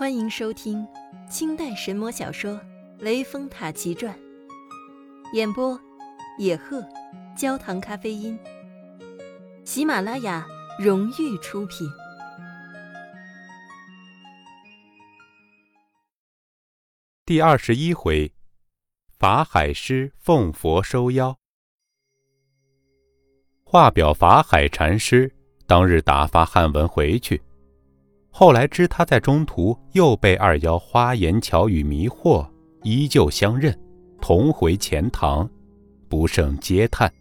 欢迎收听清代神魔小说《雷峰塔奇传》，演播：野鹤，焦糖咖啡因，喜马拉雅荣誉出品。第二十一回，法海师奉佛收妖。话表法海禅师当日打发汉文回去。后来知他在中途又被二妖花言巧语迷惑，依旧相认，同回钱塘，不胜嗟叹。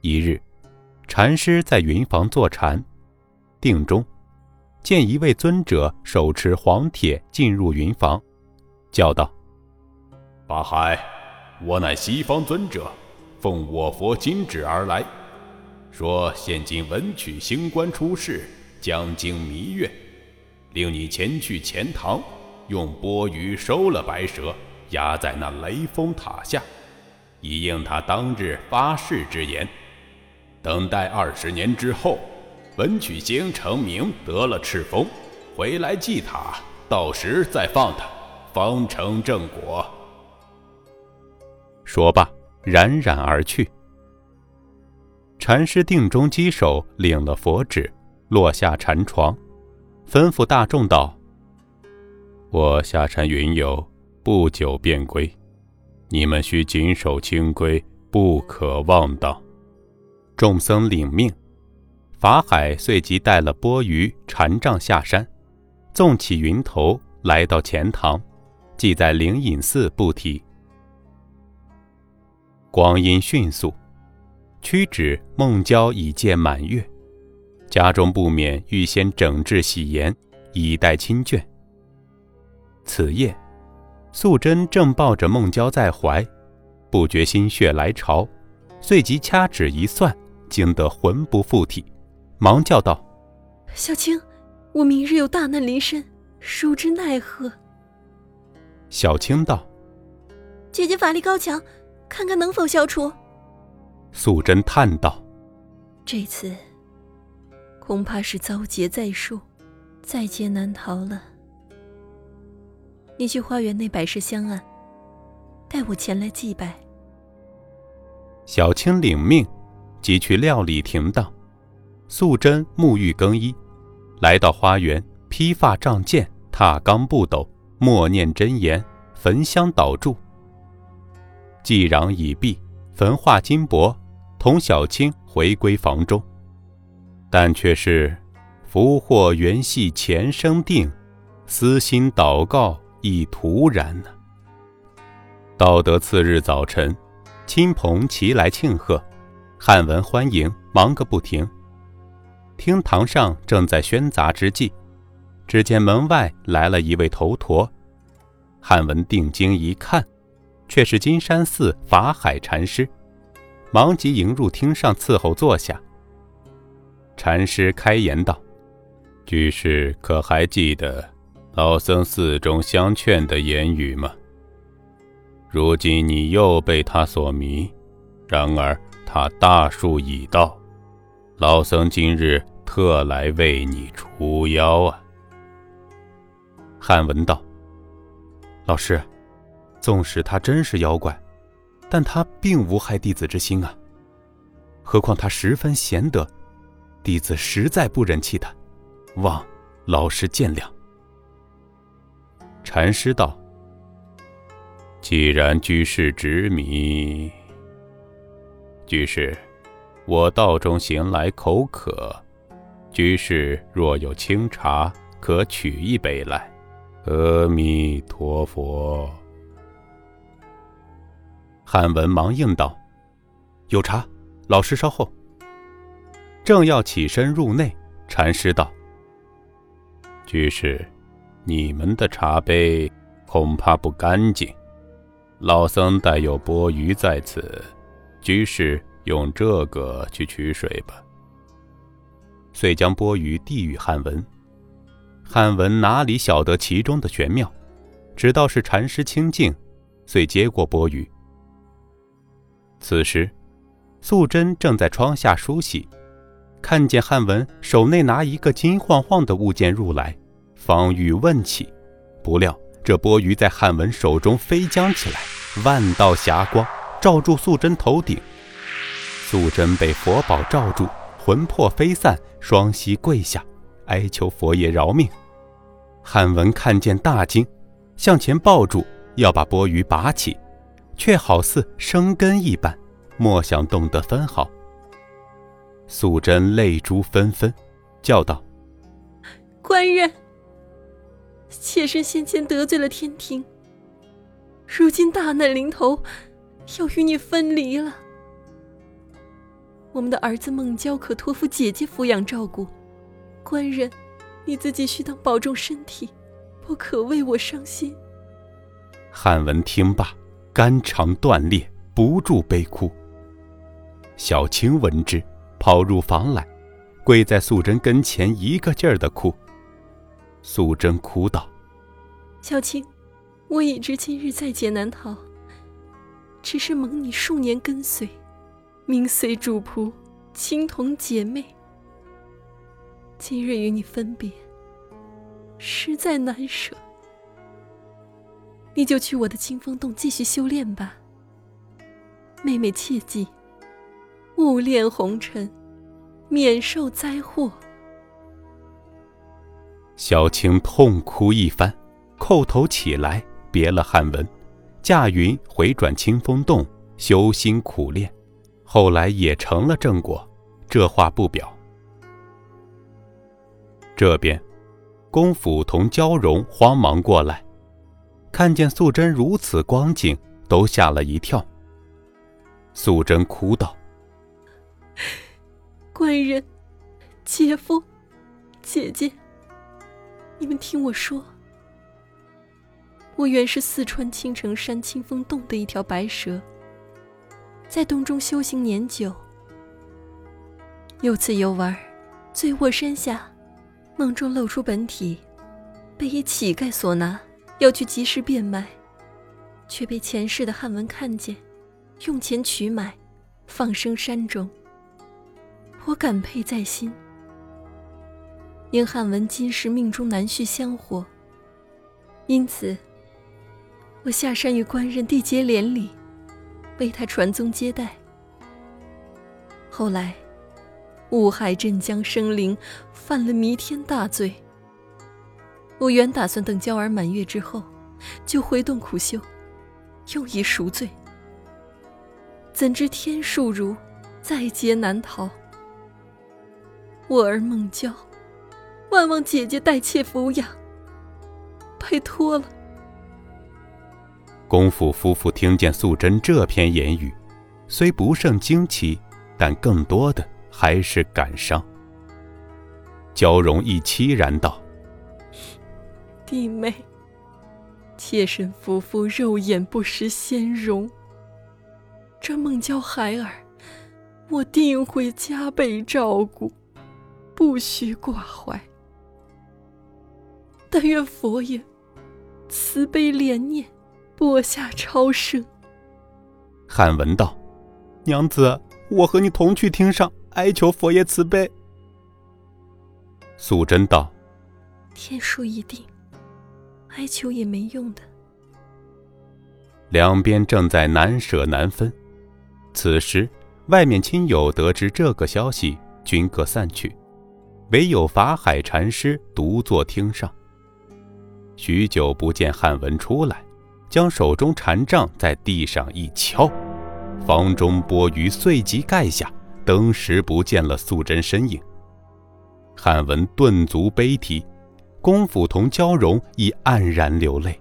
一日，禅师在云房坐禅，定中，见一位尊者手持黄帖进入云房，叫道：“法海，我乃西方尊者，奉我佛金旨而来，说现今文曲星官出世。”将经弥月，令你前去钱塘，用钵盂收了白蛇，压在那雷峰塔下，以应他当日发誓之言。等待二十年之后，文曲星成名得了赤峰，回来祭塔，到时再放他，方成正果。说罢，冉冉而去。禅师定中稽首，领了佛旨。落下禅床，吩咐大众道：“我下禅云游，不久便归，你们须谨守清规，不可妄荡。”众僧领命，法海遂即带了钵盂禅杖下山，纵起云头，来到钱塘，即在灵隐寺不提。光阴迅速，屈指孟郊已见满月。家中不免预先整治洗颜，以待亲眷。此夜，素贞正抱着孟郊在怀，不觉心血来潮，遂即掐指一算，惊得魂不附体，忙叫道：“小青，我明日有大难临身，孰知奈何？”小青道：“姐姐法力高强，看看能否消除。”素贞叹道：“这次……”恐怕是遭劫在树，在劫难逃了。你去花园内摆设香案，待我前来祭拜。小青领命，即去料理停当。素贞沐浴更衣，来到花园，披发仗剑，踏罡步斗，默念真言，焚香祷祝。祭壤已毕，焚化金箔，同小青回归房中。但却是福祸缘系前生定，私心祷告已徒然呢。到得次日早晨，亲朋齐来庆贺，汉文欢迎，忙个不停。厅堂上正在喧杂之际，只见门外来了一位头陀。汉文定睛一看，却是金山寺法海禅师，忙即迎入厅上伺候坐下。禅师开言道：“居士可还记得老僧寺中相劝的言语吗？如今你又被他所迷，然而他大术已到，老僧今日特来为你除妖啊。”汉文道：“老师，纵使他真是妖怪，但他并无害弟子之心啊。何况他十分贤德。”弟子实在不忍弃他，望老师见谅。禅师道：“既然居士执迷，居士，我道中行来口渴，居士若有清茶，可取一杯来。”阿弥陀佛。汉文忙应道：“有茶，老师稍后。”正要起身入内，禅师道：“居士，你们的茶杯恐怕不干净。老僧带有钵盂在此，居士用这个去取水吧。”遂将钵盂递与汉文。汉文哪里晓得其中的玄妙，只道是禅师清净，遂接过钵盂。此时，素贞正在窗下梳洗。看见汉文手内拿一个金晃晃的物件入来，方欲问起，不料这钵盂在汉文手中飞将起来，万道霞光照住素贞头顶。素贞被佛宝罩住，魂魄飞散，双膝跪下，哀求佛爷饶命。汉文看见大惊，向前抱住，要把钵盂拔起，却好似生根一般，莫想动得分毫。素贞泪珠纷纷，叫道：“官人，妾身先前得罪了天庭，如今大难临头，要与你分离了。”我们的儿子孟郊可托付姐姐抚养照顾，官人，你自己须当保重身体，不可为我伤心。汉文听罢，肝肠断裂，不住悲哭。小青闻之，跑入房来，跪在素贞跟前，一个劲儿的哭。素贞哭道：“小青，我已知今日在劫难逃，只是蒙你数年跟随。”名随主仆，亲同姐妹。今日与你分别，实在难舍。你就去我的清风洞继续修炼吧。妹妹切记，勿恋红尘，免受灾祸。小青痛哭一番，叩头起来，别了汉文，驾云回转清风洞修心苦练。后来也成了正果，这话不表。这边，公府同娇容慌忙过来，看见素贞如此光景，都吓了一跳。素贞哭道：“官人，姐夫，姐姐，你们听我说，我原是四川青城山清风洞的一条白蛇。”在洞中修行年久，有次游玩，醉卧山下，梦中露出本体，被一乞丐所拿，要去集市变卖，却被前世的汉文看见，用钱取买，放生山中。我感佩在心，因汉文今世命中难续香火，因此我下山与官人缔结连理。为他传宗接代。后来，误害镇江生灵，犯了弥天大罪。我原打算等娇儿满月之后，就回洞苦修，用以赎罪。怎知天数如，在劫难逃。我儿孟娇，万望姐姐代妾抚养，拜托了。公府夫妇听见素贞这篇言语，虽不胜惊奇，但更多的还是感伤。娇容亦凄然道：“弟妹，妾身夫妇肉眼不识仙容，这孟娇孩儿，我定会加倍照顾，不须挂怀。但愿佛爷慈悲怜念。”播下超生。汉文道：“娘子，我和你同去厅上哀求佛爷慈悲。”素贞道：“天数已定，哀求也没用的。”两边正在难舍难分，此时外面亲友得知这个消息，均各散去，唯有法海禅师独坐厅上。许久不见汉文出来。将手中禅杖在地上一敲，房中钵盂碎即盖下，登时不见了素贞身影。汉文顿足悲啼，公府同娇容亦黯然流泪。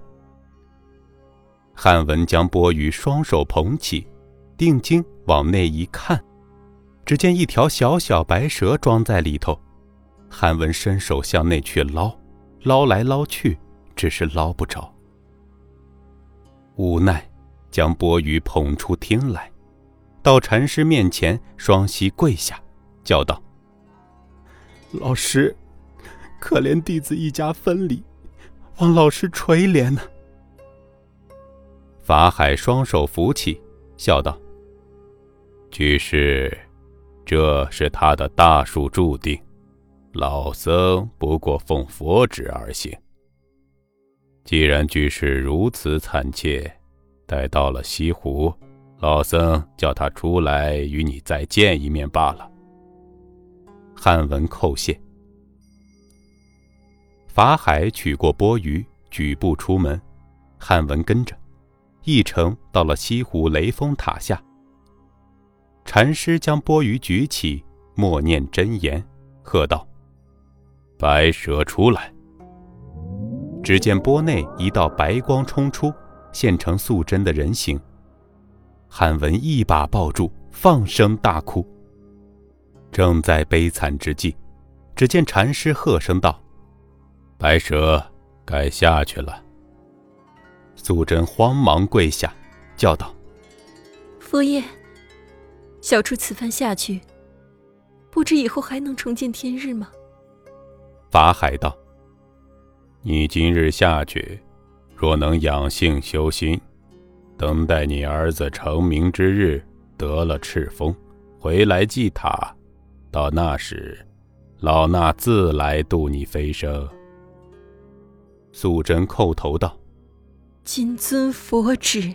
汉文将钵盂双手捧起，定睛往内一看，只见一条小小白蛇装在里头。韩文伸手向内去捞，捞来捞去，只是捞不着。无奈，将钵盂捧出厅来，到禅师面前，双膝跪下，叫道：“老师，可怜弟子一家分离，望老师垂怜呐。”法海双手扶起，笑道：“居士，这是他的大数注定，老僧不过奉佛旨而行。既然局势如此惨切，待到了西湖，老僧叫他出来与你再见一面罢了。”汉文叩谢。法海取过钵盂，举步出门，汉文跟着，一程到了西湖雷峰塔下。禅师将钵盂举起，默念真言，喝道：“白蛇出来！”只见钵内一道白光冲出，现成素贞的人形。汉文一把抱住，放声大哭。正在悲惨之际，只见禅师喝声道：“白蛇，该下去了。”素贞慌忙跪下，叫道：“佛爷，小出此番下去，不知以后还能重见天日吗？”法海道：“你今日下去，若能养性修心，等待你儿子成名之日，得了赤峰，回来祭塔。”到那时，老衲自来渡你飞升。素贞叩头道：“谨遵佛旨。”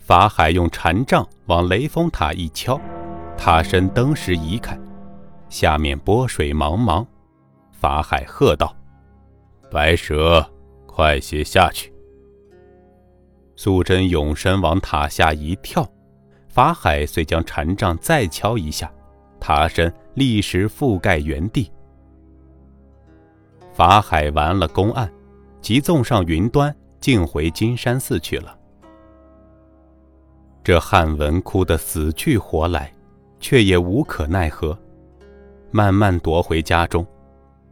法海用禅杖往雷峰塔一敲，塔身登时移开，下面波水茫茫。法海喝道：“白蛇，快些下去！”素贞永身往塔下一跳，法海遂将禅杖再敲一下。塔身立时覆盖原地。法海完了公案，即纵上云端，径回金山寺去了。这汉文哭得死去活来，却也无可奈何，慢慢踱回家中，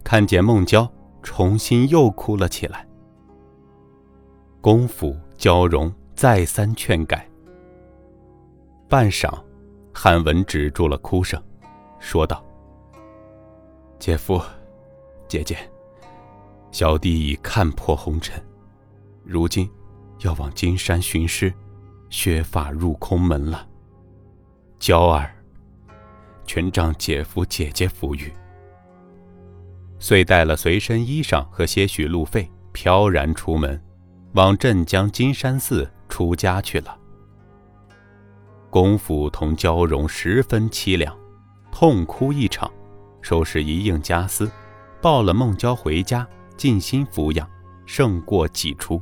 看见孟郊，重新又哭了起来。公府娇容再三劝改，半晌，汉文止住了哭声。说道：“姐夫，姐姐，小弟已看破红尘，如今要往金山寻师，削发入空门了。娇儿，全仗姐夫姐姐抚育。”遂带了随身衣裳和些许路费，飘然出门，往镇江金山寺出家去了。公府同娇容十分凄凉。痛哭一场，收拾一应家私，抱了孟娇回家，尽心抚养，胜过己出。